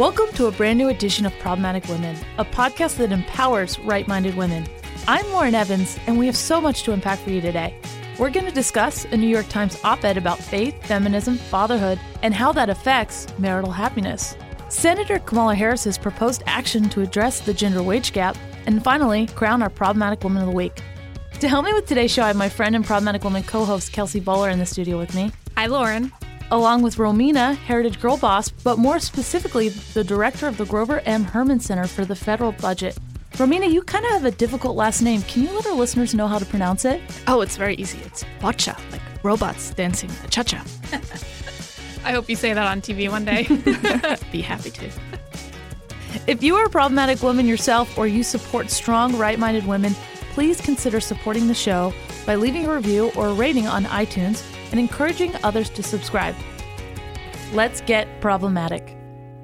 Welcome to a brand new edition of Problematic Women, a podcast that empowers right minded women. I'm Lauren Evans, and we have so much to unpack for you today. We're going to discuss a New York Times op ed about faith, feminism, fatherhood, and how that affects marital happiness. Senator Kamala Harris has proposed action to address the gender wage gap, and finally, crown our Problematic Woman of the Week. To help me with today's show, I have my friend and Problematic Woman co host Kelsey Bolar in the studio with me. Hi, Lauren. Along with Romina, Heritage Girl Boss, but more specifically, the director of the Grover M. Hermann Center for the federal budget. Romina, you kind of have a difficult last name. Can you let our listeners know how to pronounce it? Oh, it's very easy. It's Boccia, like robots dancing cha cha. I hope you say that on TV one day. Be happy to. If you are a problematic woman yourself or you support strong, right minded women, please consider supporting the show by leaving a review or a rating on iTunes and encouraging others to subscribe. Let's get problematic.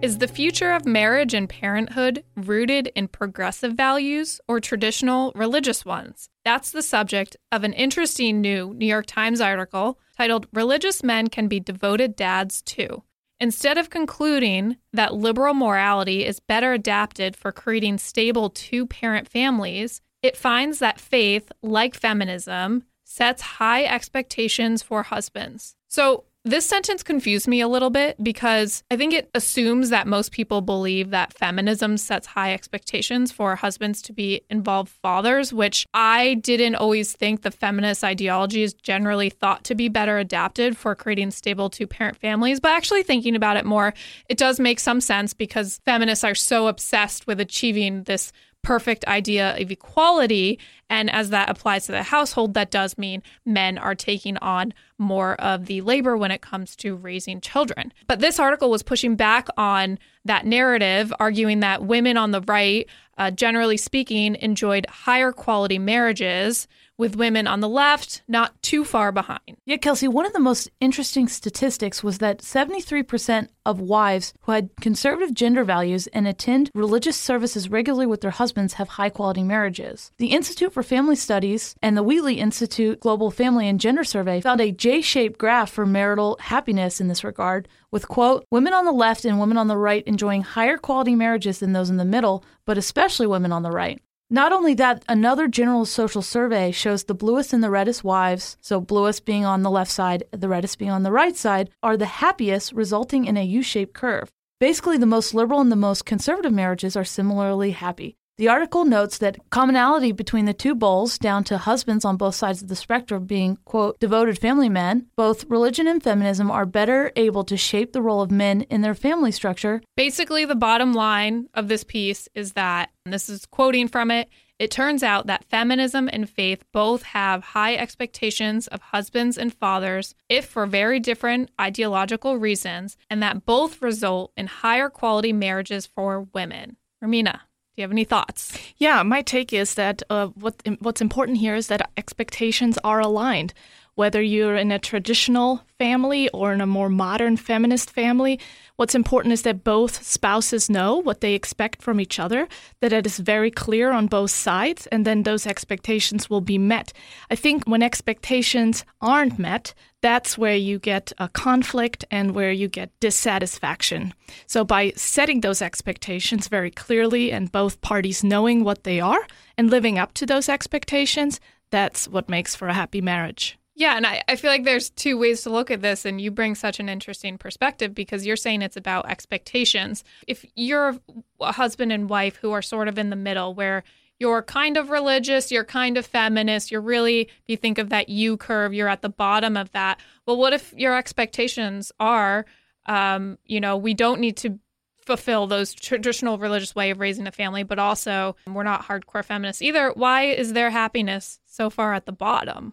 Is the future of marriage and parenthood rooted in progressive values or traditional religious ones? That's the subject of an interesting new New York Times article titled Religious Men Can Be Devoted Dads Too. Instead of concluding that liberal morality is better adapted for creating stable two parent families, it finds that faith, like feminism, sets high expectations for husbands. So, this sentence confused me a little bit because I think it assumes that most people believe that feminism sets high expectations for husbands to be involved fathers, which I didn't always think the feminist ideology is generally thought to be better adapted for creating stable two parent families. But actually, thinking about it more, it does make some sense because feminists are so obsessed with achieving this perfect idea of equality. And as that applies to the household, that does mean men are taking on more of the labor when it comes to raising children. But this article was pushing back on that narrative, arguing that women on the right, uh, generally speaking, enjoyed higher quality marriages with women on the left not too far behind. Yeah, Kelsey, one of the most interesting statistics was that 73% of wives who had conservative gender values and attend religious services regularly with their husbands have high quality marriages. The Institute for Family Studies and the Wheatley Institute Global Family and Gender Survey found a J shaped graph for marital happiness in this regard, with quote, women on the left and women on the right enjoying higher quality marriages than those in the middle, but especially women on the right. Not only that, another general social survey shows the bluest and the reddest wives, so bluest being on the left side, the reddest being on the right side, are the happiest, resulting in a U shaped curve. Basically, the most liberal and the most conservative marriages are similarly happy. The article notes that commonality between the two bowls, down to husbands on both sides of the spectrum being, quote, devoted family men, both religion and feminism are better able to shape the role of men in their family structure. Basically, the bottom line of this piece is that, and this is quoting from it, it turns out that feminism and faith both have high expectations of husbands and fathers, if for very different ideological reasons, and that both result in higher quality marriages for women. Romina. Do you have any thoughts? Yeah, my take is that uh, what what's important here is that expectations are aligned. Whether you're in a traditional family or in a more modern feminist family, what's important is that both spouses know what they expect from each other, that it is very clear on both sides, and then those expectations will be met. I think when expectations aren't met, that's where you get a conflict and where you get dissatisfaction. So, by setting those expectations very clearly and both parties knowing what they are and living up to those expectations, that's what makes for a happy marriage. Yeah, and I, I feel like there's two ways to look at this, and you bring such an interesting perspective because you're saying it's about expectations. If you're a husband and wife who are sort of in the middle, where you're kind of religious, you're kind of feminist, you're really, if you think of that U curve, you're at the bottom of that. Well, what if your expectations are, um, you know, we don't need to fulfill those traditional religious way of raising a family, but also we're not hardcore feminists either. Why is their happiness so far at the bottom?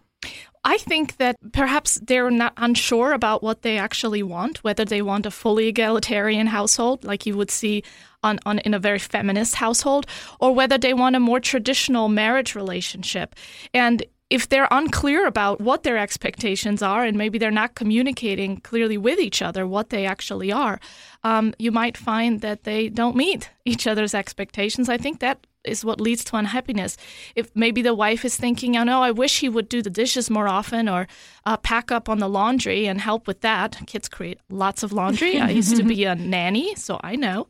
I think that perhaps they're not unsure about what they actually want, whether they want a fully egalitarian household, like you would see on, on in a very feminist household, or whether they want a more traditional marriage relationship. And if they're unclear about what their expectations are, and maybe they're not communicating clearly with each other what they actually are, um, you might find that they don't meet each other's expectations. I think that is what leads to unhappiness. If maybe the wife is thinking, "Oh no, I wish he would do the dishes more often or uh, pack up on the laundry and help with that." Kids create lots of laundry. I used to be a nanny, so I know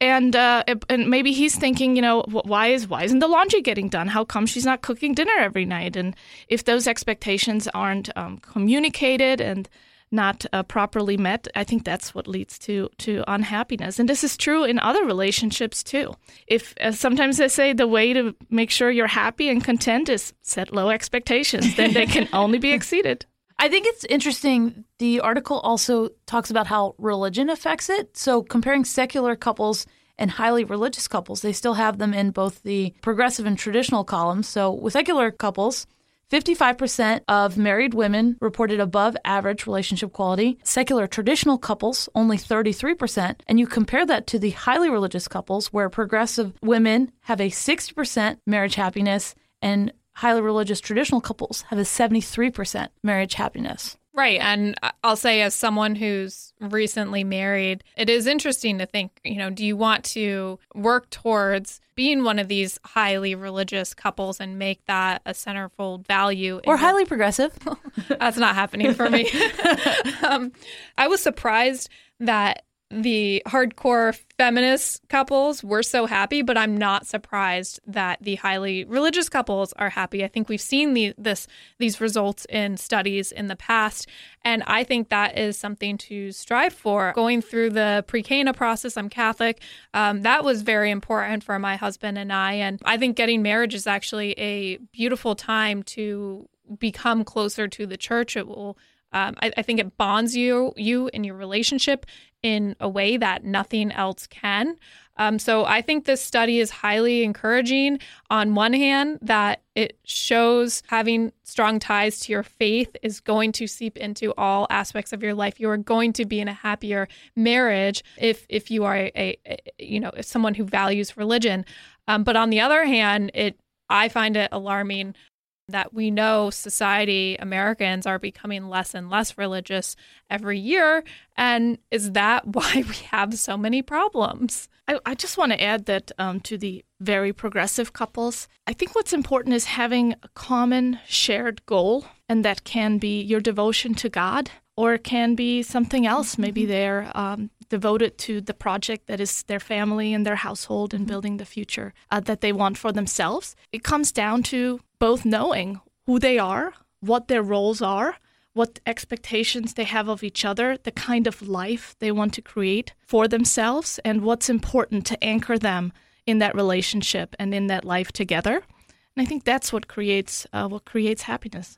and uh, and maybe he's thinking, you know, why is why isn't the laundry getting done? How come she's not cooking dinner every night? And if those expectations aren't um, communicated and not uh, properly met, I think that's what leads to to unhappiness. And this is true in other relationships too. If uh, sometimes they say the way to make sure you're happy and content is set low expectations, then they can only be exceeded. I think it's interesting. The article also talks about how religion affects it. So, comparing secular couples and highly religious couples, they still have them in both the progressive and traditional columns. So, with secular couples, 55% of married women reported above average relationship quality. Secular traditional couples, only 33%. And you compare that to the highly religious couples, where progressive women have a 60% marriage happiness and highly religious traditional couples have a 73% marriage happiness. Right. And I'll say, as someone who's recently married, it is interesting to think, you know, do you want to work towards being one of these highly religious couples and make that a centerfold value? Or highly progressive? That's not happening for me. um, I was surprised that the hardcore feminist couples were so happy, but I'm not surprised that the highly religious couples are happy. I think we've seen the, this these results in studies in the past, and I think that is something to strive for. Going through the pre-Cana process, I'm Catholic. Um, that was very important for my husband and I, and I think getting marriage is actually a beautiful time to become closer to the church. It will um, I, I, think it bonds you you in your relationship in a way that nothing else can. Um, so I think this study is highly encouraging. On one hand, that it shows having strong ties to your faith is going to seep into all aspects of your life. You are going to be in a happier marriage if if you are a, a, you know someone who values religion. Um, but on the other hand, it I find it alarming that we know society, Americans are becoming less and less religious every year. And is that why we have so many problems? I, I just want to add that um, to the very progressive couples, I think what's important is having a common shared goal, and that can be your devotion to God. Or it can be something else. Maybe mm-hmm. they're um, devoted to the project that is their family and their household and mm-hmm. building the future uh, that they want for themselves. It comes down to both knowing who they are, what their roles are, what expectations they have of each other, the kind of life they want to create for themselves, and what's important to anchor them in that relationship and in that life together. And I think that's what creates uh, what creates happiness.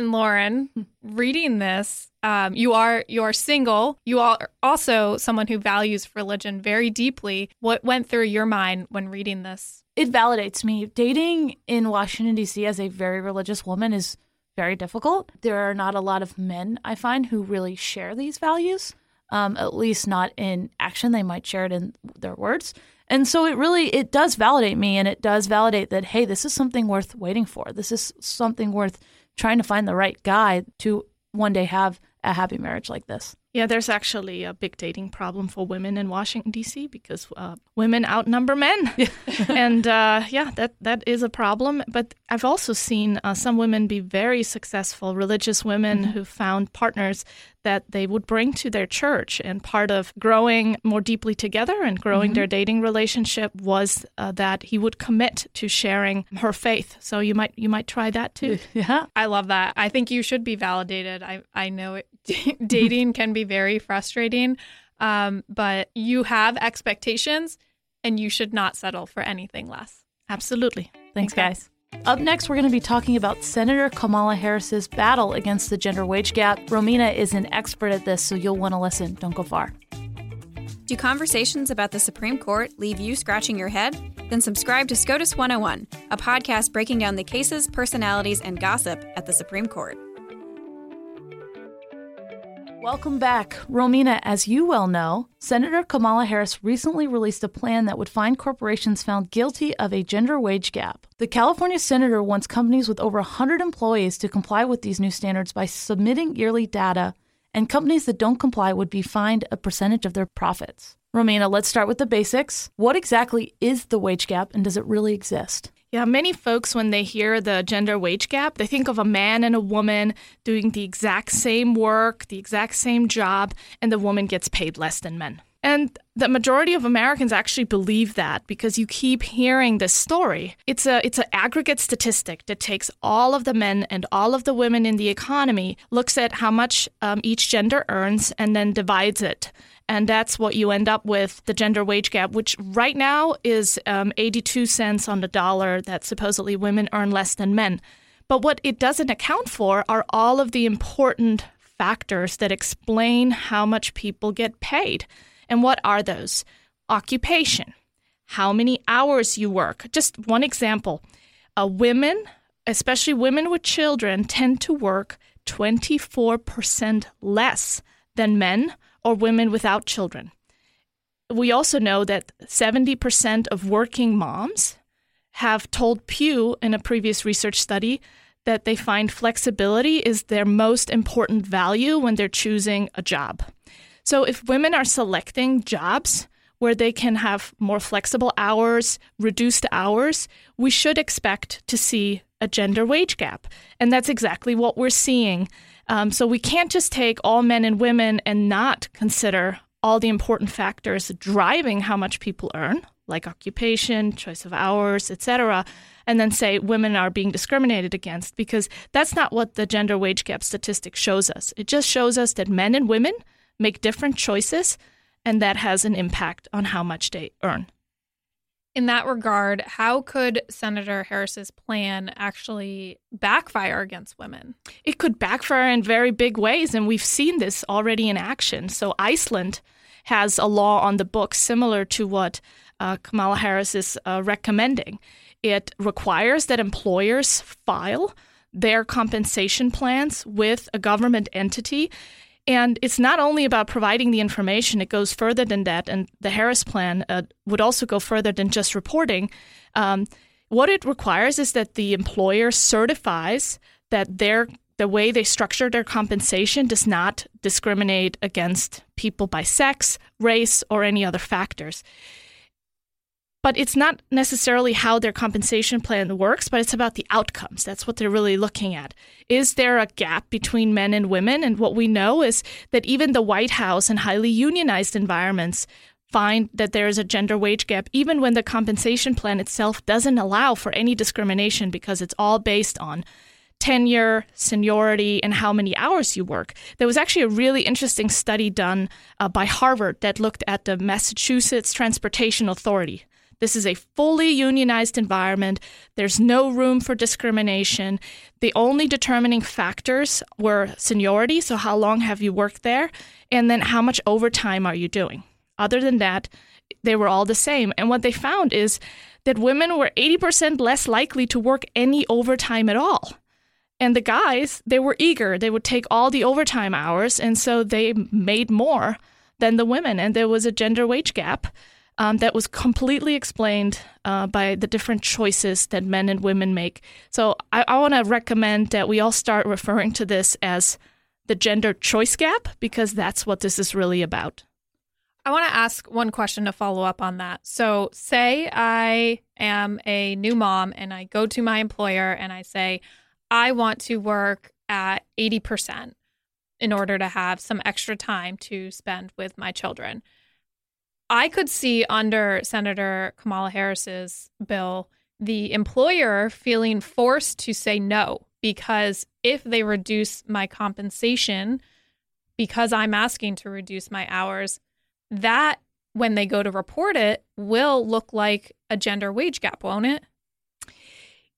And Lauren, reading this, um, you are you are single. You are also someone who values religion very deeply. What went through your mind when reading this? It validates me. Dating in Washington D.C. as a very religious woman is very difficult. There are not a lot of men I find who really share these values. Um, at least not in action. They might share it in their words. And so it really it does validate me, and it does validate that hey, this is something worth waiting for. This is something worth trying to find the right guy to one day have a happy marriage like this. Yeah, there's actually a big dating problem for women in Washington D.C. because uh, women outnumber men, and uh, yeah, that that is a problem. But I've also seen uh, some women be very successful, religious women mm-hmm. who found partners that they would bring to their church. And part of growing more deeply together and growing mm-hmm. their dating relationship was uh, that he would commit to sharing her faith. So you might you might try that too. Yeah, I love that. I think you should be validated. I I know it, dating can be very frustrating, um, but you have expectations, and you should not settle for anything less. Absolutely. Thanks, guys. Up next, we're going to be talking about Senator Kamala Harris's battle against the gender wage gap. Romina is an expert at this, so you'll want to listen. Don't go far. Do conversations about the Supreme Court leave you scratching your head? Then subscribe to SCOTUS 101, a podcast breaking down the cases, personalities, and gossip at the Supreme Court. Welcome back. Romina, as you well know, Senator Kamala Harris recently released a plan that would find corporations found guilty of a gender wage gap. The California senator wants companies with over 100 employees to comply with these new standards by submitting yearly data, and companies that don't comply would be fined a percentage of their profits. Romina, let's start with the basics. What exactly is the wage gap and does it really exist? Yeah, many folks, when they hear the gender wage gap, they think of a man and a woman doing the exact same work, the exact same job, and the woman gets paid less than men. And the majority of Americans actually believe that because you keep hearing this story. It's a it's an aggregate statistic that takes all of the men and all of the women in the economy, looks at how much um, each gender earns, and then divides it. And that's what you end up with the gender wage gap, which right now is um, 82 cents on the dollar that supposedly women earn less than men. But what it doesn't account for are all of the important factors that explain how much people get paid. And what are those? Occupation, how many hours you work. Just one example uh, women, especially women with children, tend to work 24% less than men or women without children. We also know that 70% of working moms have told Pew in a previous research study that they find flexibility is their most important value when they're choosing a job. So if women are selecting jobs where they can have more flexible hours, reduced hours, we should expect to see a gender wage gap. And that's exactly what we're seeing. Um, so we can't just take all men and women and not consider all the important factors driving how much people earn, like occupation, choice of hours, etc., and then say women are being discriminated against because that's not what the gender wage gap statistic shows us. It just shows us that men and women – make different choices, and that has an impact on how much they earn. In that regard, how could Senator Harris's plan actually backfire against women? It could backfire in very big ways, and we've seen this already in action. So, Iceland has a law on the books similar to what uh, Kamala Harris is uh, recommending. It requires that employers file their compensation plans with a government entity and it's not only about providing the information, it goes further than that. And the Harris Plan uh, would also go further than just reporting. Um, what it requires is that the employer certifies that their the way they structure their compensation does not discriminate against people by sex, race, or any other factors but it's not necessarily how their compensation plan works, but it's about the outcomes. That's what they're really looking at. Is there a gap between men and women? And what we know is that even the White House and highly unionized environments find that there is a gender wage gap, even when the compensation plan itself doesn't allow for any discrimination because it's all based on tenure, seniority, and how many hours you work. There was actually a really interesting study done uh, by Harvard that looked at the Massachusetts Transportation Authority. This is a fully unionized environment. There's no room for discrimination. The only determining factors were seniority, so how long have you worked there, and then how much overtime are you doing. Other than that, they were all the same. And what they found is that women were 80% less likely to work any overtime at all. And the guys, they were eager. They would take all the overtime hours, and so they made more than the women. And there was a gender wage gap um, that was completely explained uh, by the different choices that men and women make. So I, I want to recommend that we all start referring to this as the gender choice gap because that's what this is really about. I want to ask one question to follow up on that. So, say I am a new mom and I go to my employer and I say, I want to work at 80% in order to have some extra time to spend with my children. I could see under Senator Kamala Harris's bill the employer feeling forced to say no because if they reduce my compensation because I'm asking to reduce my hours, that when they go to report it will look like a gender wage gap, won't it?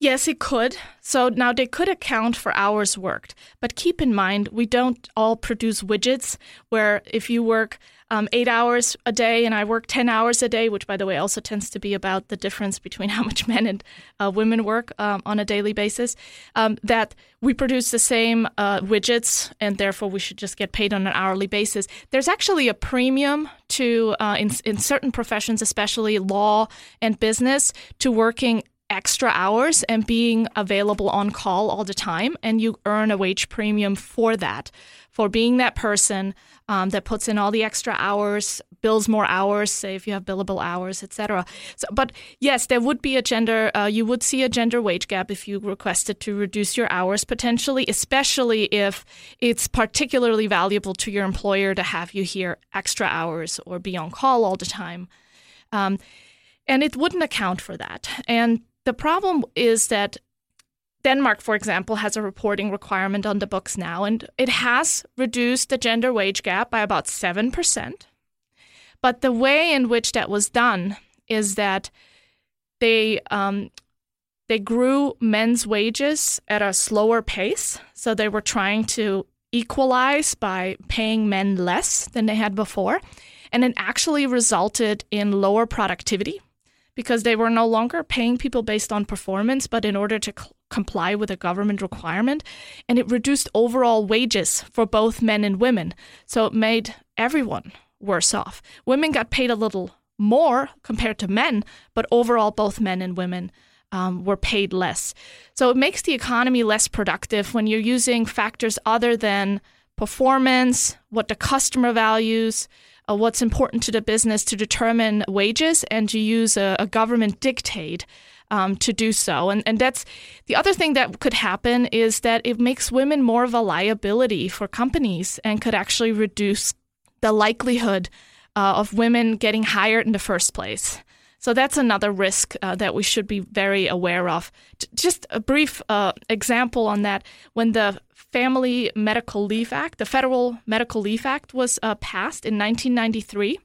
Yes, it could. So now they could account for hours worked. But keep in mind, we don't all produce widgets where if you work um, eight hours a day and I work 10 hours a day, which, by the way, also tends to be about the difference between how much men and uh, women work um, on a daily basis, um, that we produce the same uh, widgets and therefore we should just get paid on an hourly basis. There's actually a premium to, uh, in, in certain professions, especially law and business, to working extra hours and being available on call all the time, and you earn a wage premium for that, for being that person um, that puts in all the extra hours, bills more hours, say if you have billable hours, etc. So, but yes, there would be a gender. Uh, you would see a gender wage gap if you requested to reduce your hours potentially, especially if it's particularly valuable to your employer to have you here extra hours or be on call all the time. Um, and it wouldn't account for that. And the problem is that Denmark, for example, has a reporting requirement on the books now, and it has reduced the gender wage gap by about 7%. But the way in which that was done is that they um, they grew men's wages at a slower pace. So they were trying to equalize by paying men less than they had before. And it actually resulted in lower productivity because they were no longer paying people based on performance, but in order to cl- comply with a government requirement. And it reduced overall wages for both men and women. So it made everyone worse off. Women got paid a little more compared to men, but overall, both men and women um, were paid less. So it makes the economy less productive when you're using factors other than performance, what the customer values, uh, what's important to the business to determine wages, and you use a, a government dictate um, to do so. And, and that's the other thing that could happen is that it makes women more of a liability for companies and could actually reduce the likelihood uh, of women getting hired in the first place. So that's another risk uh, that we should be very aware of. just a brief uh, example on that. When the Family Medical Leave Act, the Federal Medical Leave Act, was uh, passed in 1993,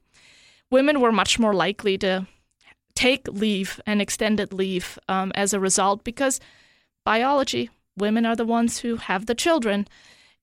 women were much more likely to take leave and extended leave um, as a result because biology, women are the ones who have the children.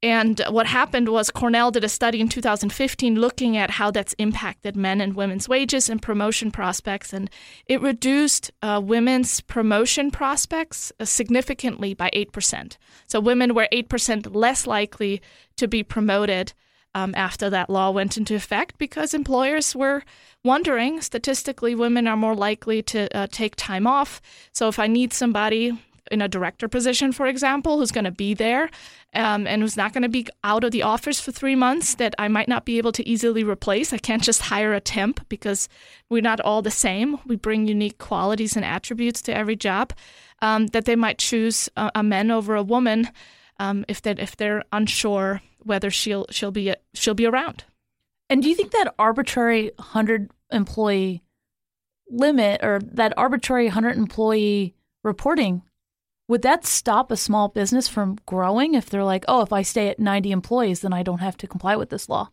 And what happened was Cornell did a study in 2015 looking at how that's impacted men and women's wages and promotion prospects. And it reduced uh, women's promotion prospects uh, significantly by 8%. So women were 8% less likely to be promoted um, after that law went into effect because employers were wondering statistically, women are more likely to uh, take time off. So if I need somebody in a director position, for example, who's going to be there um, and who's not going to be out of the office for three months that I might not be able to easily replace. I can't just hire a temp because we're not all the same. We bring unique qualities and attributes to every job. Um, that they might choose a, a man over a woman um, if that if they're unsure whether she'll she'll be she'll be around. And do you think that arbitrary hundred employee limit or that arbitrary hundred employee reporting would that stop a small business from growing if they're like, oh, if I stay at 90 employees, then I don't have to comply with this law?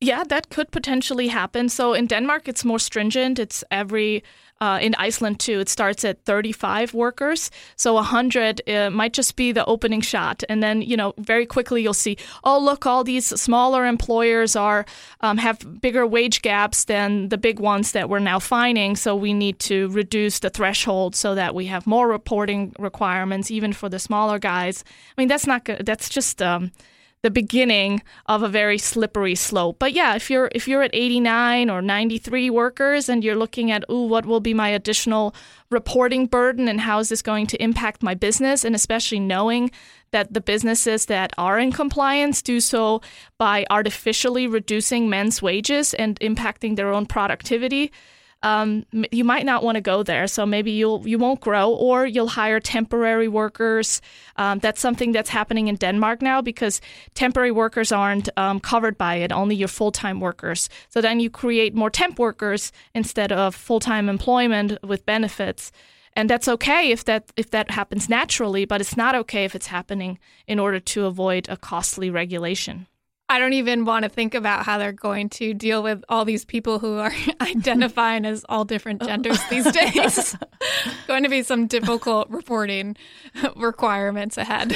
Yeah, that could potentially happen. So in Denmark, it's more stringent. It's every uh, in Iceland too. It starts at 35 workers, so 100 uh, might just be the opening shot, and then you know very quickly you'll see, oh look, all these smaller employers are um, have bigger wage gaps than the big ones that we're now finding. So we need to reduce the threshold so that we have more reporting requirements even for the smaller guys. I mean that's not good. That's just um, the beginning of a very slippery slope. But yeah, if you're if you're at 89 or 93 workers and you're looking at, ooh, what will be my additional reporting burden and how is this going to impact my business and especially knowing that the businesses that are in compliance do so by artificially reducing men's wages and impacting their own productivity um, you might not want to go there. So maybe you'll you won't grow, or you'll hire temporary workers. Um, that's something that's happening in Denmark now because temporary workers aren't um, covered by it. Only your full time workers. So then you create more temp workers instead of full time employment with benefits. And that's okay if that if that happens naturally, but it's not okay if it's happening in order to avoid a costly regulation. I don't even want to think about how they're going to deal with all these people who are identifying as all different genders these days. going to be some difficult reporting requirements ahead.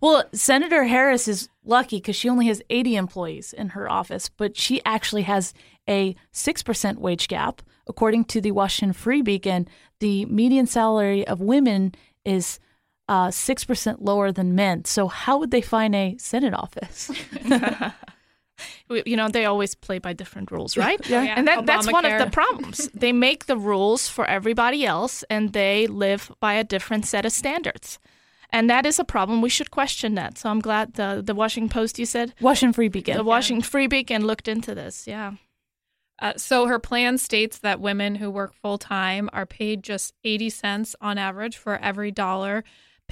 well, Senator Harris is lucky because she only has 80 employees in her office, but she actually has a 6% wage gap. According to the Washington Free Beacon, the median salary of women is uh, 6% lower than men. So, how would they find a Senate office? you know, they always play by different rules, right? yeah. yeah. And that, that's one of the problems. they make the rules for everybody else and they live by a different set of standards. And that is a problem. We should question that. So I'm glad the, the Washington Post, you said, Washington Free Beacon. the Washington Free Beacon looked into this. Yeah. Uh, so her plan states that women who work full time are paid just 80 cents on average for every dollar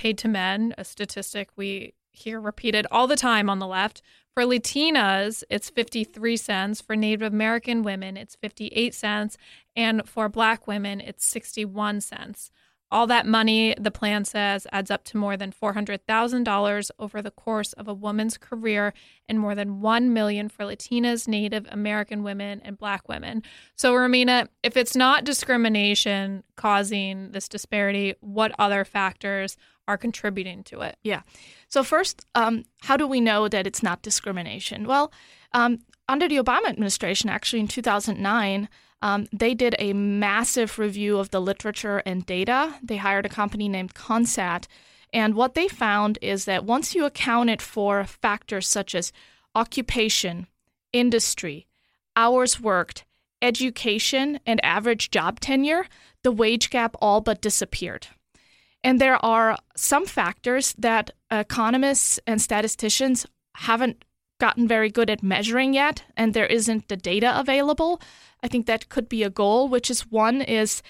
paid to men, a statistic we hear repeated all the time on the left. For Latinas, it's 53 cents. For Native American women, it's 58 cents. And for Black women, it's 61 cents. All that money, the plan says, adds up to more than $400,000 over the course of a woman's career and more than 1 million for Latinas, Native American women, and Black women. So, Romina, if it's not discrimination causing this disparity, what other factors are contributing to it? Yeah. So first, um, how do we know that it's not discrimination? Well, um, under the Obama administration, actually in 2009, um, they did a massive review of the literature and data. They hired a company named CONSAD. And what they found is that once you accounted for factors such as occupation, industry, hours worked, education, and average job tenure, the wage gap all but disappeared. And there are some factors that economists and statisticians haven't gotten very good at measuring yet, and there isn't the data available. I think that could be a goal, which is one is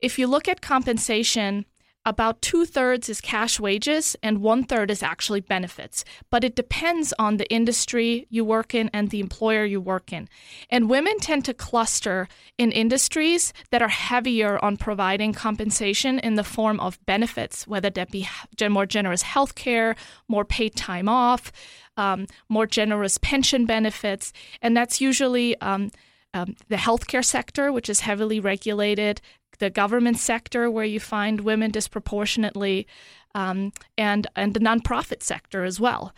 if you look at compensation, about two thirds is cash wages and one third is actually benefits. But it depends on the industry you work in and the employer you work in. And women tend to cluster in industries that are heavier on providing compensation in the form of benefits, whether that be more generous health care, more paid time off, um, more generous pension benefits. And that's usually um, um, the healthcare sector, which is heavily regulated, the government sector, where you find women disproportionately, um, and and the nonprofit sector as well.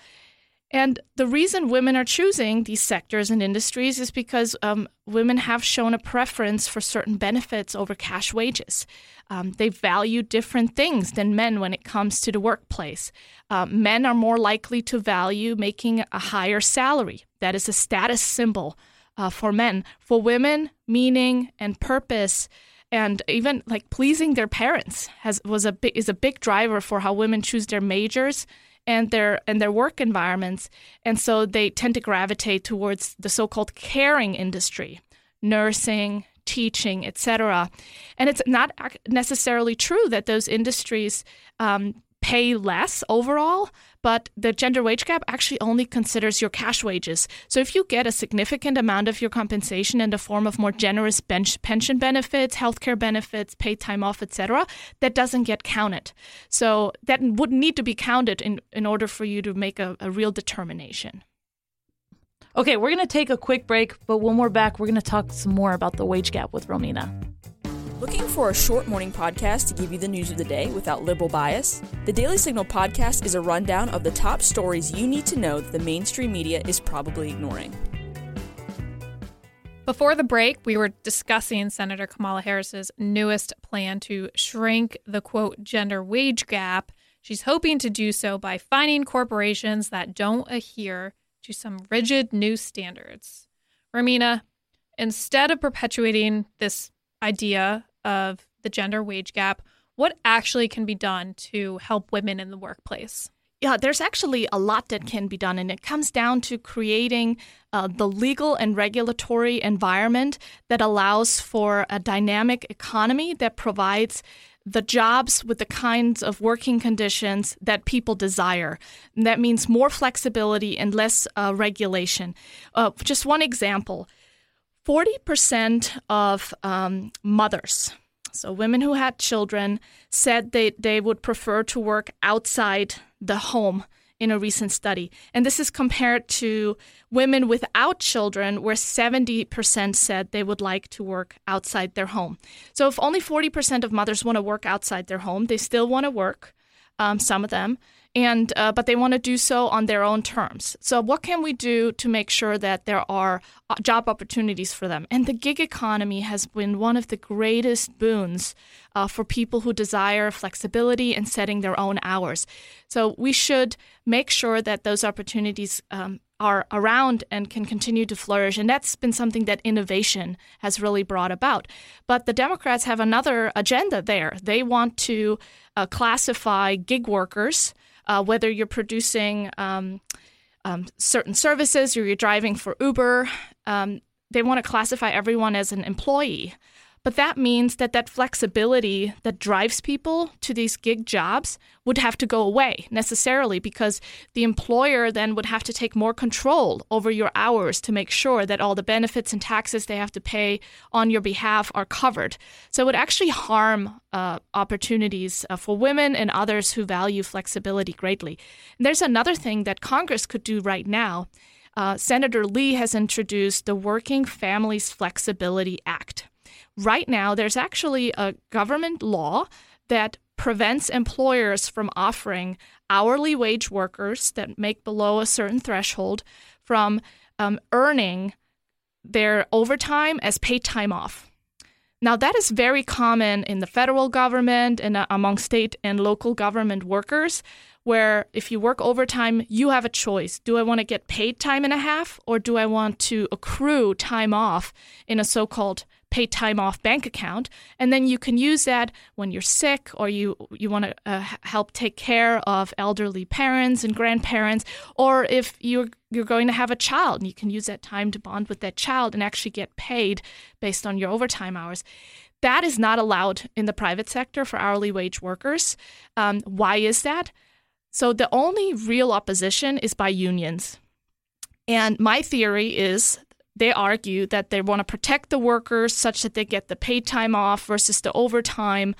And the reason women are choosing these sectors and industries is because um, women have shown a preference for certain benefits over cash wages. Um, they value different things than men when it comes to the workplace. Uh, men are more likely to value making a higher salary. That is a status symbol uh, for men. For women, meaning and purpose and even like pleasing their parents has was a big, is a big driver for how women choose their majors and their and their work environments. And so they tend to gravitate towards the so-called caring industry nursing teaching etc and it's not necessarily true that those industries um, pay less overall but the gender wage gap actually only considers your cash wages. So if you get a significant amount of your compensation in the form of more generous pension benefits, healthcare benefits, paid time off, etc., that doesn't get counted. So that would need to be counted in, in order for you to make a, a real determination. Okay, we're going to take a quick break, but when we're back, we're going to talk some more about the wage gap with Romina. Looking for a short morning podcast to give you the news of the day without liberal bias? The Daily Signal podcast is a rundown of the top stories you need to know that the mainstream media is probably ignoring. Before the break, we were discussing Senator Kamala Harris's newest plan to shrink the quote gender wage gap. She's hoping to do so by fining corporations that don't adhere to some rigid new standards. Romina, instead of perpetuating this idea of the gender wage gap, what actually can be done to help women in the workplace? Yeah, there's actually a lot that can be done, and it comes down to creating uh, the legal and regulatory environment that allows for a dynamic economy that provides the jobs with the kinds of working conditions that people desire. And that means more flexibility and less uh, regulation. Uh, just one example 40% of um, mothers, so women who had children, said they, they would prefer to work outside the home in a recent study. And this is compared to women without children, where 70% said they would like to work outside their home. So if only 40% of mothers want to work outside their home, they still want to work, um, some of them. And uh, but they want to do so on their own terms. So what can we do to make sure that there are uh, job opportunities for them? And the gig economy has been one of the greatest boons uh, for people who desire flexibility and setting their own hours. So we should make sure that those opportunities um, are around and can continue to flourish. And that's been something that innovation has really brought about. But the Democrats have another agenda there. They want to uh, classify gig workers, uh, whether you're producing um, um, certain services or you're driving for Uber. Um, they want to classify everyone as an employee. But that means that that flexibility that drives people to these gig jobs would have to go away necessarily because the employer then would have to take more control over your hours to make sure that all the benefits and taxes they have to pay on your behalf are covered. So it would actually harm uh, opportunities uh, for women and others who value flexibility greatly. And there's another thing that Congress could do right now. Uh, Senator Lee has introduced the Working Families Flexibility Act. Right now, there's actually a government law that prevents employers from offering hourly wage workers that make below a certain threshold from um, earning their overtime as paid time off. Now, that is very common in the federal government and uh, among state and local government workers, where if you work overtime, you have a choice. Do I want to get paid time and a half, or do I want to accrue time off in a so called paid time off bank account and then you can use that when you're sick or you you want to uh, help take care of elderly parents and grandparents or if you're you're going to have a child and you can use that time to bond with that child and actually get paid based on your overtime hours. That is not allowed in the private sector for hourly wage workers. Um, why is that? So the only real opposition is by unions. And my theory is they argue that they want to protect the workers such that they get the paid time off versus the overtime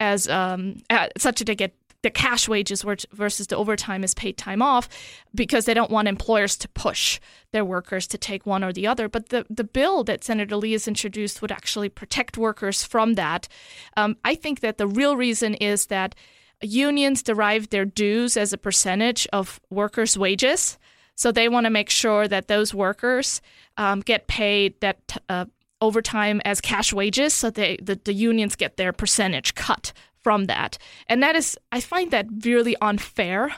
as um, such that they get the cash wages versus the overtime is paid time off because they don't want employers to push their workers to take one or the other. But the, the bill that Senator Lee has introduced would actually protect workers from that. Um, I think that the real reason is that unions derive their dues as a percentage of workers' wages. So they want to make sure that those workers um, get paid that uh, overtime as cash wages, so they the, the unions get their percentage cut from that, and that is I find that really unfair.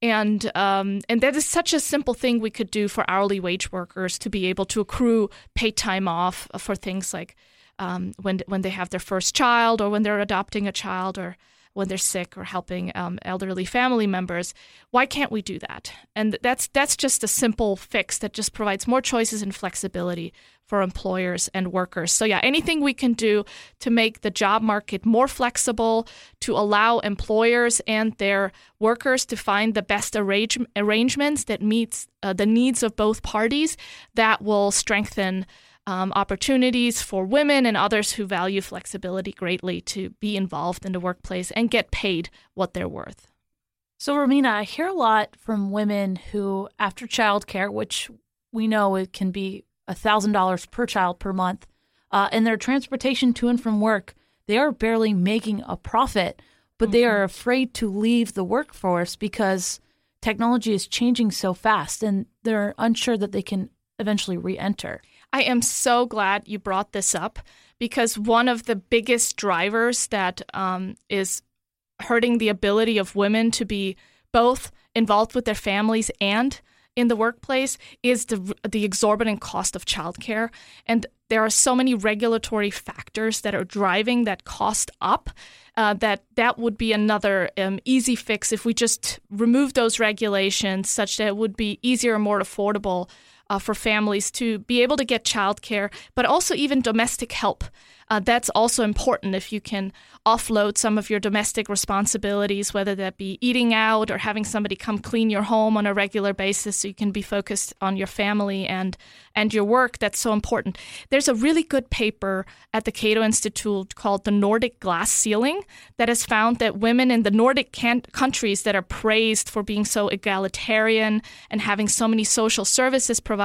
And um, and that is such a simple thing we could do for hourly wage workers to be able to accrue paid time off for things like um, when when they have their first child or when they're adopting a child or when they're sick or helping um, elderly family members. Why can't we do that? And that's that's just a simple fix that just provides more choices and flexibility for employers and workers. So yeah, anything we can do to make the job market more flexible, to allow employers and their workers to find the best arrange- arrangements that meets uh, the needs of both parties, that will strengthen um, opportunities for women and others who value flexibility greatly to be involved in the workplace and get paid what they're worth. So, Romina, I hear a lot from women who, after childcare, which we know it can be $1,000 per child per month, uh, and their transportation to and from work, they are barely making a profit, but mm-hmm. they are afraid to leave the workforce because technology is changing so fast and they're unsure that they can eventually re enter. I am so glad you brought this up because one of the biggest drivers that um, is hurting the ability of women to be both involved with their families and in the workplace is the the exorbitant cost of childcare. And there are so many regulatory factors that are driving that cost up uh, that that would be another um, easy fix if we just remove those regulations such that it would be easier and more affordable uh, for families to be able to get childcare, but also even domestic help. Uh, that's also important if you can offload some of your domestic responsibilities, whether that be eating out or having somebody come clean your home on a regular basis so you can be focused on your family and, and your work. That's so important. There's a really good paper at the Cato Institute called The Nordic Glass Ceiling that has found that women in the Nordic can- countries that are praised for being so egalitarian and having so many social services provided,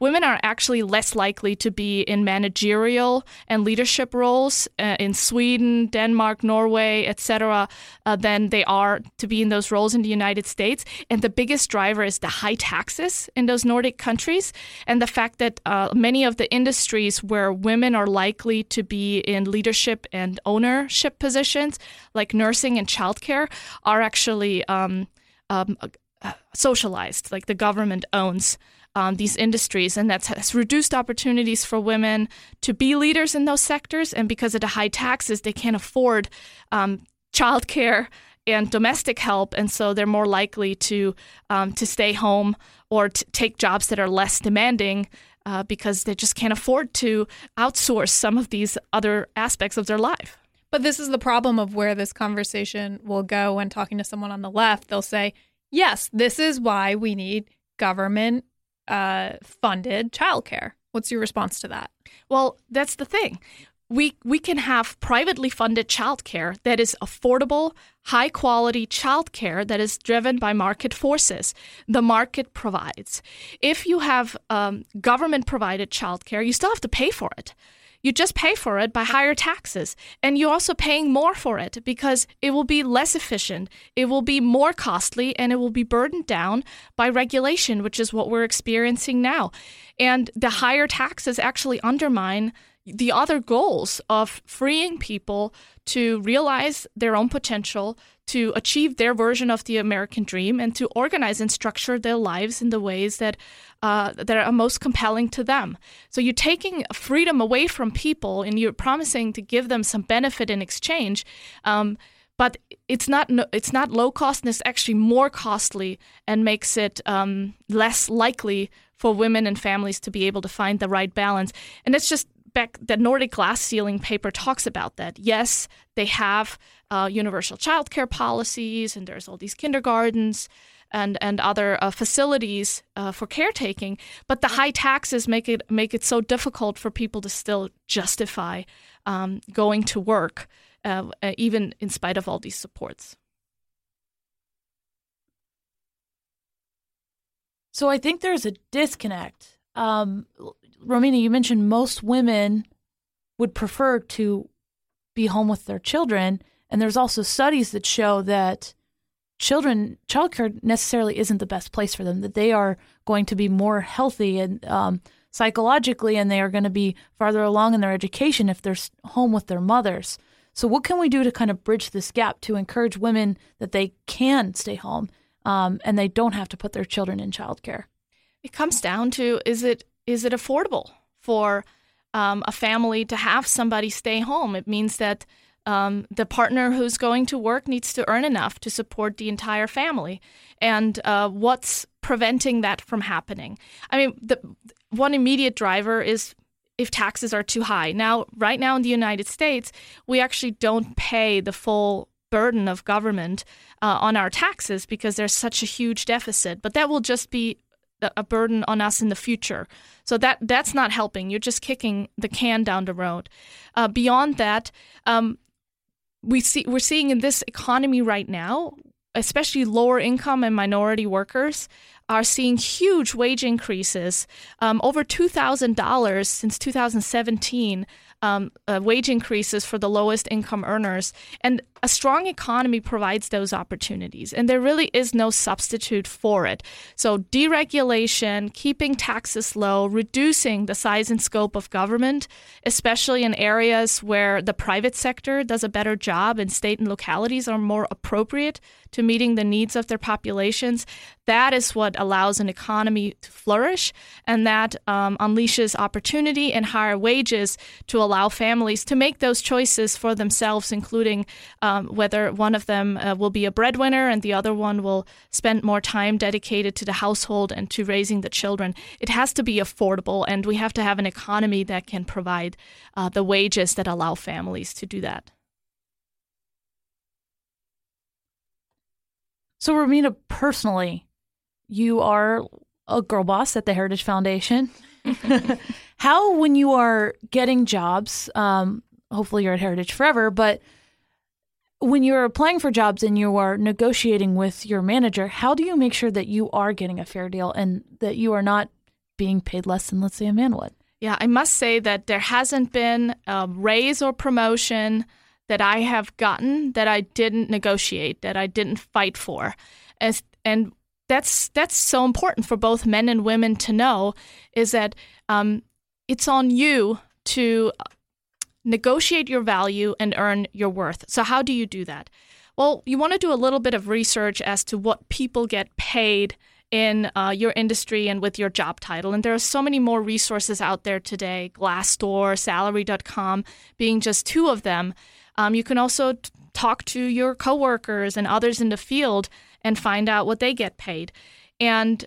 women are actually less likely to be in managerial and leadership roles uh, in Sweden, Denmark, Norway, etc., uh, than they are to be in those roles in the United States. And the biggest driver is the high taxes in those Nordic countries and the fact that uh, many of the industries where women are likely to be in leadership and ownership positions, like nursing and childcare, are actually um, um, uh, socialized, like the government owns um, these industries, and that has reduced opportunities for women to be leaders in those sectors. And because of the high taxes, they can't afford um, childcare and domestic help, and so they're more likely to um, to stay home or take jobs that are less demanding uh, because they just can't afford to outsource some of these other aspects of their life. But this is the problem of where this conversation will go when talking to someone on the left. They'll say, yes, this is why we need government uh, funded childcare. What's your response to that? Well, that's the thing we we can have privately funded childcare that is affordable, high quality childcare that is driven by market forces. The market provides. If you have um, government provided childcare, you still have to pay for it. You just pay for it by higher taxes, and you're also paying more for it because it will be less efficient, it will be more costly, and it will be burdened down by regulation, which is what we're experiencing now. And the higher taxes actually undermine the other goals of freeing people to realize their own potential, to achieve their version of the American dream, and to organize and structure their lives in the ways that uh, that are most compelling to them. So you're taking freedom away from people, and you're promising to give them some benefit in exchange. Um, but it's not it's not low cost and it's actually more costly and makes it um, less likely for women and families to be able to find the right balance. And it's just back the Nordic glass ceiling paper talks about that. Yes, they have uh, universal childcare policies, and there's all these kindergartens and and other uh, facilities uh, for caretaking. But the high taxes make it make it so difficult for people to still justify um, going to work, uh, uh, even in spite of all these supports. So I think there's a disconnect. Um, Romina, you mentioned most women would prefer to be home with their children. And there's also studies that show that children, childcare necessarily isn't the best place for them, that they are going to be more healthy and um, psychologically, and they are going to be farther along in their education if they're home with their mothers. So, what can we do to kind of bridge this gap to encourage women that they can stay home um, and they don't have to put their children in childcare? It comes down to is it is it affordable for um, a family to have somebody stay home? It means that um, the partner who's going to work needs to earn enough to support the entire family. And uh, what's preventing that from happening? I mean, the one immediate driver is if taxes are too high. Now, right now in the United States, we actually don't pay the full burden of government uh, on our taxes because there's such a huge deficit. But that will just be a burden on us in the future. So that that's not helping. You're just kicking the can down the road. Uh, beyond that, um, we see we're seeing in this economy right now, especially lower income and minority workers are seeing huge wage increases, um, over two thousand dollars since 2017 um, uh, wage increases for the lowest income earners. And a strong economy provides those opportunities, and there really is no substitute for it. So, deregulation, keeping taxes low, reducing the size and scope of government, especially in areas where the private sector does a better job and state and localities are more appropriate to meeting the needs of their populations, that is what allows an economy to flourish, and that um, unleashes opportunity and higher wages to allow families to make those choices for themselves, including um, whether one of them uh, will be a breadwinner and the other one will spend more time dedicated to the household and to raising the children. It has to be affordable, and we have to have an economy that can provide uh, the wages that allow families to do that. So, Romina, personally, you are a girl boss at the Heritage Foundation. How, when you are getting jobs, um, hopefully you're at Heritage forever, but when you're applying for jobs and you are negotiating with your manager, how do you make sure that you are getting a fair deal and that you are not being paid less than, let's say, a man would? Yeah, I must say that there hasn't been a raise or promotion that I have gotten that I didn't negotiate, that I didn't fight for. As, and that's that's so important for both men and women to know is that um, it's on you to negotiate your value and earn your worth. So how do you do that? Well, you want to do a little bit of research as to what people get paid in uh, your industry and with your job title. And there are so many more resources out there today Glassdoor, salary.com being just two of them. Um, you can also t- talk to your coworkers and others in the field and find out what they get paid. And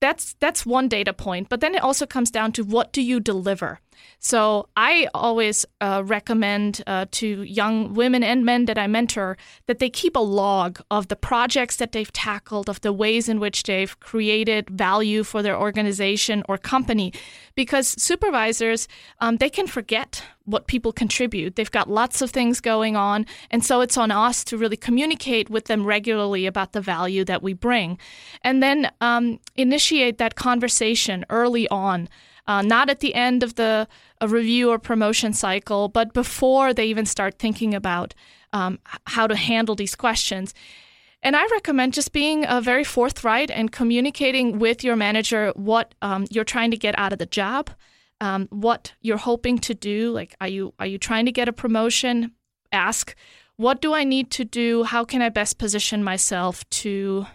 that's that's one data point but then it also comes down to what do you deliver so I always uh, recommend uh, to young women and men that I mentor that they keep a log of the projects that they've tackled, of the ways in which they've created value for their organization or company, because supervisors um, they can forget what people contribute. They've got lots of things going on, and so it's on us to really communicate with them regularly about the value that we bring, and then um, initiate that conversation early on uh, not at the end of the review or promotion cycle, but before they even start thinking about um, how to handle these questions. And I recommend just being uh, very forthright and communicating with your manager what um, you're trying to get out of the job, um, what you're hoping to do. Like, are you are you trying to get a promotion? Ask, what do I need to do? How can I best position myself to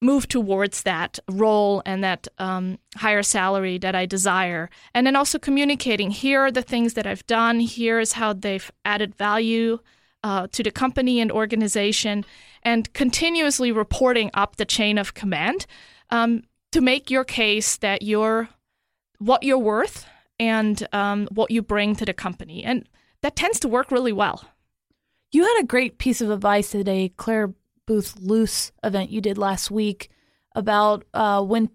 move towards that role and that um, higher salary that I desire. And then also communicating here are the things that I've done, here is how they've added value uh, to the company and organization, and continuously reporting up the chain of command um, to make your case that you're what you're worth and um, what you bring to the company. And that tends to work really well. You had a great piece of advice today, Clare Boothe Luce event you did last week about uh, when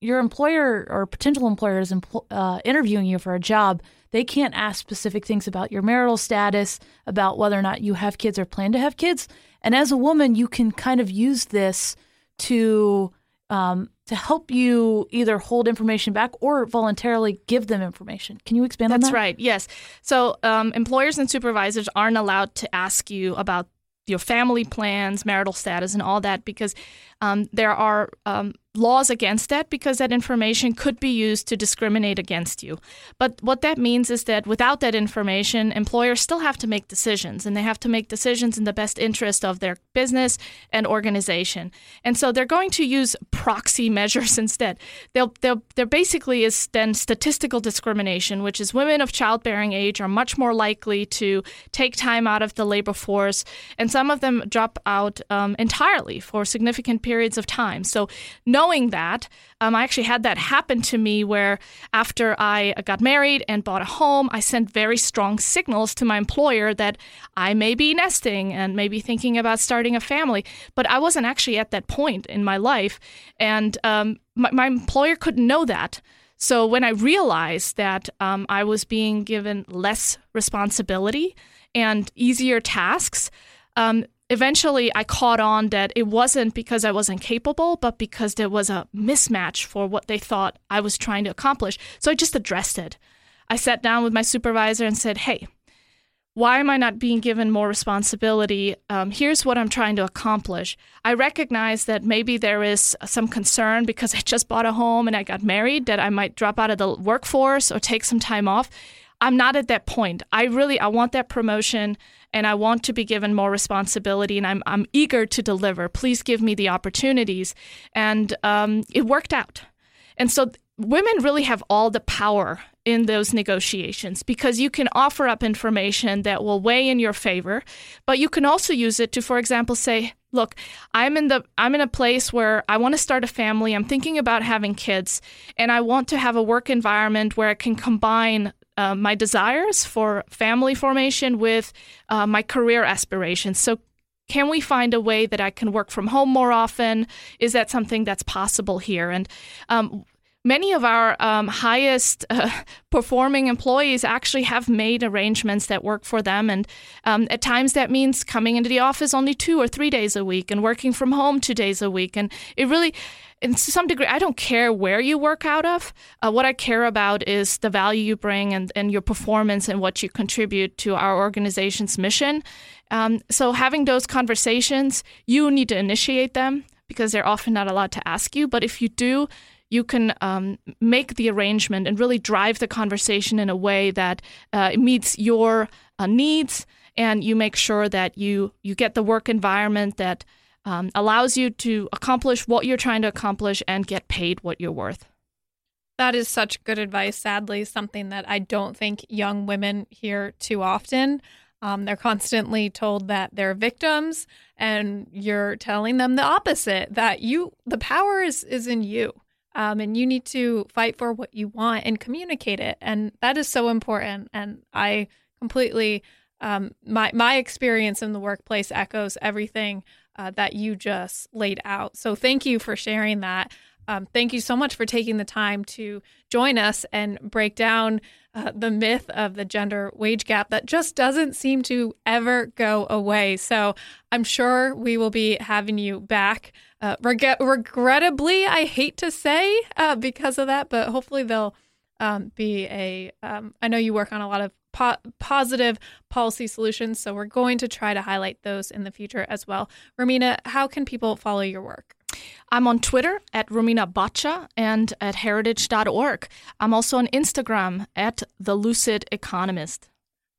your employer or potential employer is empl- uh, interviewing you for a job, they can't ask specific things about your marital status, about whether or not you have kids or plan to have kids. And as a woman, you can kind of use this to um, to help you either hold information back or voluntarily give them information. Can you expand That's on that? That's right. Yes. So um, employers and supervisors aren't allowed to ask you about your family plans, marital status, and all that because um, there are um, laws against that because that information could be used to discriminate against you. But what that means is that without that information, employers still have to make decisions, and they have to make decisions in the best interest of their business and organization. And so they're going to use proxy measures instead. They'll, they'll, there basically is then statistical discrimination, which is women of childbearing age are much more likely to take time out of the labor force, and some of them drop out um, entirely for significant periods of time. So no knowing that, um, I actually had that happen to me where after I got married and bought a home, I sent very strong signals to my employer that I may be nesting and maybe thinking about starting a family. But I wasn't actually at that point in my life. And um, my, my, employer couldn't know that. So when I realized that um, I was being given less responsibility and easier tasks, um, eventually I caught on that it wasn't because I wasn't capable, but because there was a mismatch for what they thought I was trying to accomplish. So I just addressed it. I sat down with my supervisor and said, hey, why am I not being given more responsibility? Um, here's what I'm trying to accomplish. I recognize that maybe there is some concern because I just bought a home and I got married that I might drop out of the workforce or take some time off. I'm not at that point. I really I want that promotion and I want to be given more responsibility and I'm, I'm eager to deliver. Please give me the opportunities. And um, it worked out. And so women really have all the power in those negotiations because you can offer up information that will weigh in your favor, but you can also use it to, for example, say, look i'm in the i'm in a place where i want to start a family i'm thinking about having kids and i want to have a work environment where i can combine uh, my desires for family formation with uh, my career aspirations. So, can we find a way that I can work from home more often? Is that something that's possible here? And um, many of our um, highest uh, performing employees actually have made arrangements that work for them. And um, at times that means coming into the office only two or three days a week and working from home two days a week. And it really, in some degree, I don't care where you work out of. Uh, what I care about is the value you bring and, and your performance and what you contribute to our organization's mission. Um, so, having those conversations, you need to initiate them because they're often not allowed to ask you. But if you do, you can um, make the arrangement and really drive the conversation in a way that uh, meets your uh, needs and you make sure that you you get the work environment that um, allows you to accomplish what you're trying to accomplish and get paid what you're worth. That is such good advice. Sadly, something that I don't think young women hear too often. Um, they're constantly told that they're victims, and you're telling them the opposite that you, the power is, is in you. Um, and you need to fight for what you want and communicate it. And that is so important. And I completely, um, my, my experience in the workplace echoes everything uh, that you just laid out. So thank you for sharing that. Um, thank you so much for taking the time to join us and break down uh, the myth of the gender wage gap that just doesn't seem to ever go away. So I'm sure we will be having you back. Uh, reg- regrettably, I hate to say uh, because of that, but hopefully they'll um, be a. Um, I know you work on a lot of po- positive policy solutions, so we're going to try to highlight those in the future as well. Romina, how can people follow your work? I'm on Twitter at Romina Boccia and at heritage.org. I'm also on Instagram at The Lucid Economist.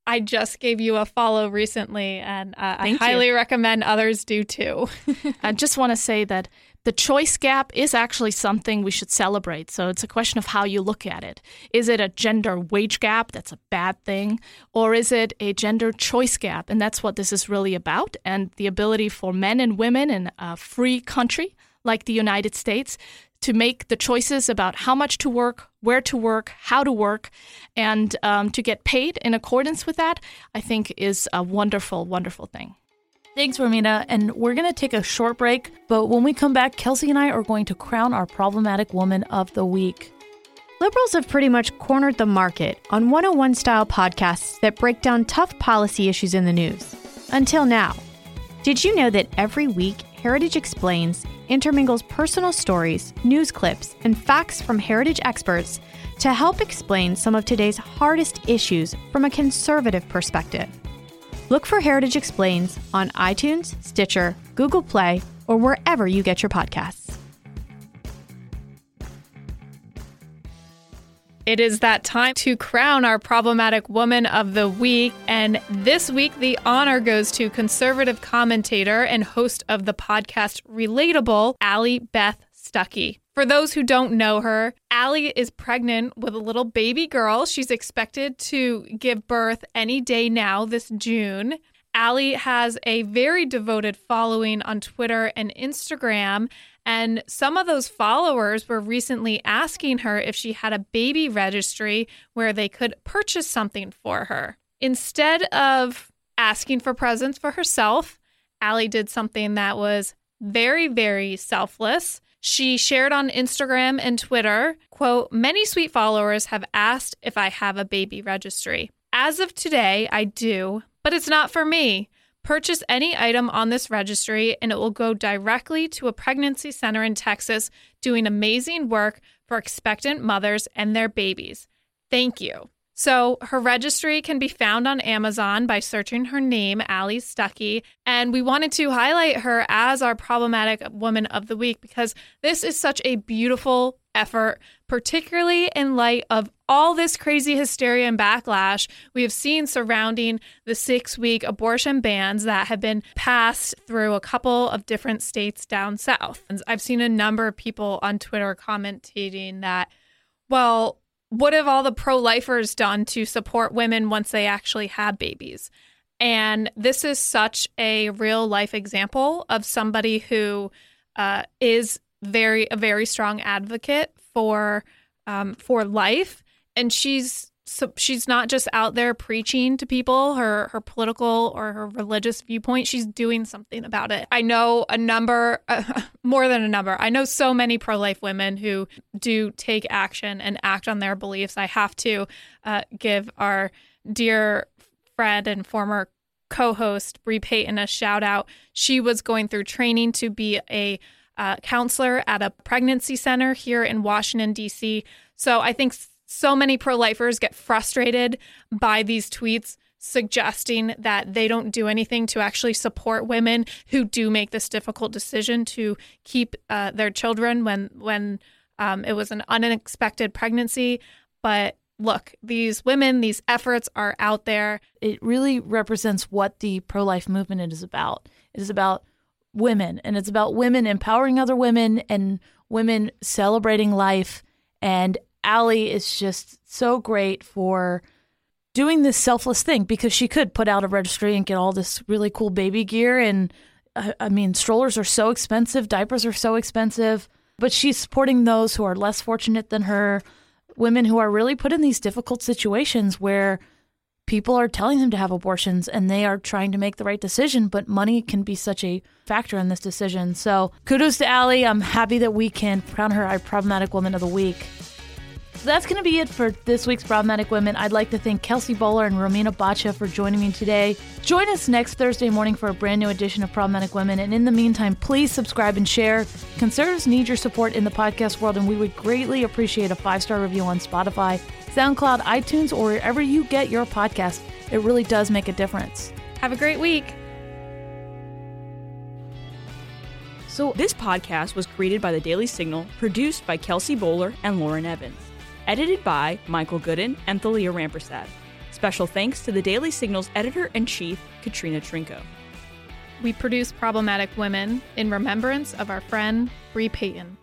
I just gave you a follow recently, and uh, I highly you. recommend others do too. I just want to say that the choice gap is actually something we should celebrate. So it's a question of how you look at it. Is it a gender wage gap? That's a bad thing. Or is it a gender choice gap? And that's what this is really about. And the ability for men and women in a free country like the United States to make the choices about how much to work, where to work, how to work, and um, to get paid in accordance with that, I think is a wonderful, wonderful thing. Thanks, Romina. And we're going to take a short break, but when we come back, Kelsey and I are going to crown our problematic woman of the week. Liberals have pretty much cornered the market on 101 style podcasts that break down tough policy issues in the news. Until now. Did you know that every week Heritage Explains intermingles personal stories, news clips, and facts from heritage experts to help explain some of today's hardest issues from a conservative perspective. Look for Heritage Explains on iTunes, Stitcher, Google Play, or wherever you get your podcasts. It is that time to crown our problematic woman of the week. And this week, the honor goes to conservative commentator and host of the podcast Relatable, Allie Beth Stuckey. For those who don't know her, Allie is pregnant with a little baby girl. She's expected to give birth any day now, this June. Allie has a very devoted following on Twitter and Instagram, and some of those followers were recently asking her if she had a baby registry where they could purchase something for her. Instead of asking for presents for herself, Allie did something that was very, very selfless. She shared on Instagram and Twitter, quote, many sweet followers have asked if I have a baby registry. As of today, I do, but it's not for me. Purchase any item on this registry and it will go directly to a pregnancy center in Texas doing amazing work for expectant mothers and their babies. Thank you. So, her registry can be found on Amazon by searching her name, Allie Stuckey. And we wanted to highlight her as our problematic woman of the week because this is such a beautiful effort, particularly in light of all this crazy hysteria and backlash we have seen surrounding the six week abortion bans that have been passed through a couple of different states down south. And I've seen a number of people on Twitter commenting that, well, what have all the pro lifers done to support women once they actually have babies? And this is such a real life example of somebody who uh, is very a very strong advocate for um, for life, and she's so she's not just out there preaching to people her her political or her religious viewpoint. She's doing something about it. I know a number uh, more than a number. I know so many pro-life women who do take action and act on their beliefs. I have to uh, give our dear friend and former co-host Bre Payton a shout out she was going through training to be a uh, counselor at a pregnancy center here in washington d.c so i think so many pro lifers get frustrated by these tweets suggesting that they don't do anything to actually support women who do make this difficult decision to keep uh, their children when when um, it was an unexpected pregnancy. But look, these women, these efforts are out there. It really represents what the pro life movement is about. It is about women, and it's about women empowering other women and women celebrating life. And Allie is just so great for doing this selfless thing because she could put out a registry and get all this really cool baby gear. And I, I mean, strollers are so expensive, diapers are so expensive, but she's supporting those who are less fortunate than her, women who are really put in these difficult situations where people are telling them to have abortions and they are trying to make the right decision, but money can be such a factor in this decision. So kudos to Allie. I'm happy that we can crown her our problematic woman of the week. So that's going to be it for this week's Problematic Women. I'd like to thank Kelsey Bolar and Romina Boccia for joining me today. Join us next Thursday morning for a brand new edition of Problematic Women. And in the meantime, please subscribe and share. Conservatives need your support in the podcast world, and we would greatly appreciate a five star review on Spotify, SoundCloud, iTunes, or wherever you get your podcast. It really does make a difference. Have a great week. So, this podcast was created by the Daily Signal, produced by Kelsey Bolar and Lauren Evans. Edited by Michael Gooden and Thalia Rampersad. Special thanks to the Daily Signal's editor in chief, Katrina Trinko. We produce Problematic Women in remembrance of our friend Bre Payton.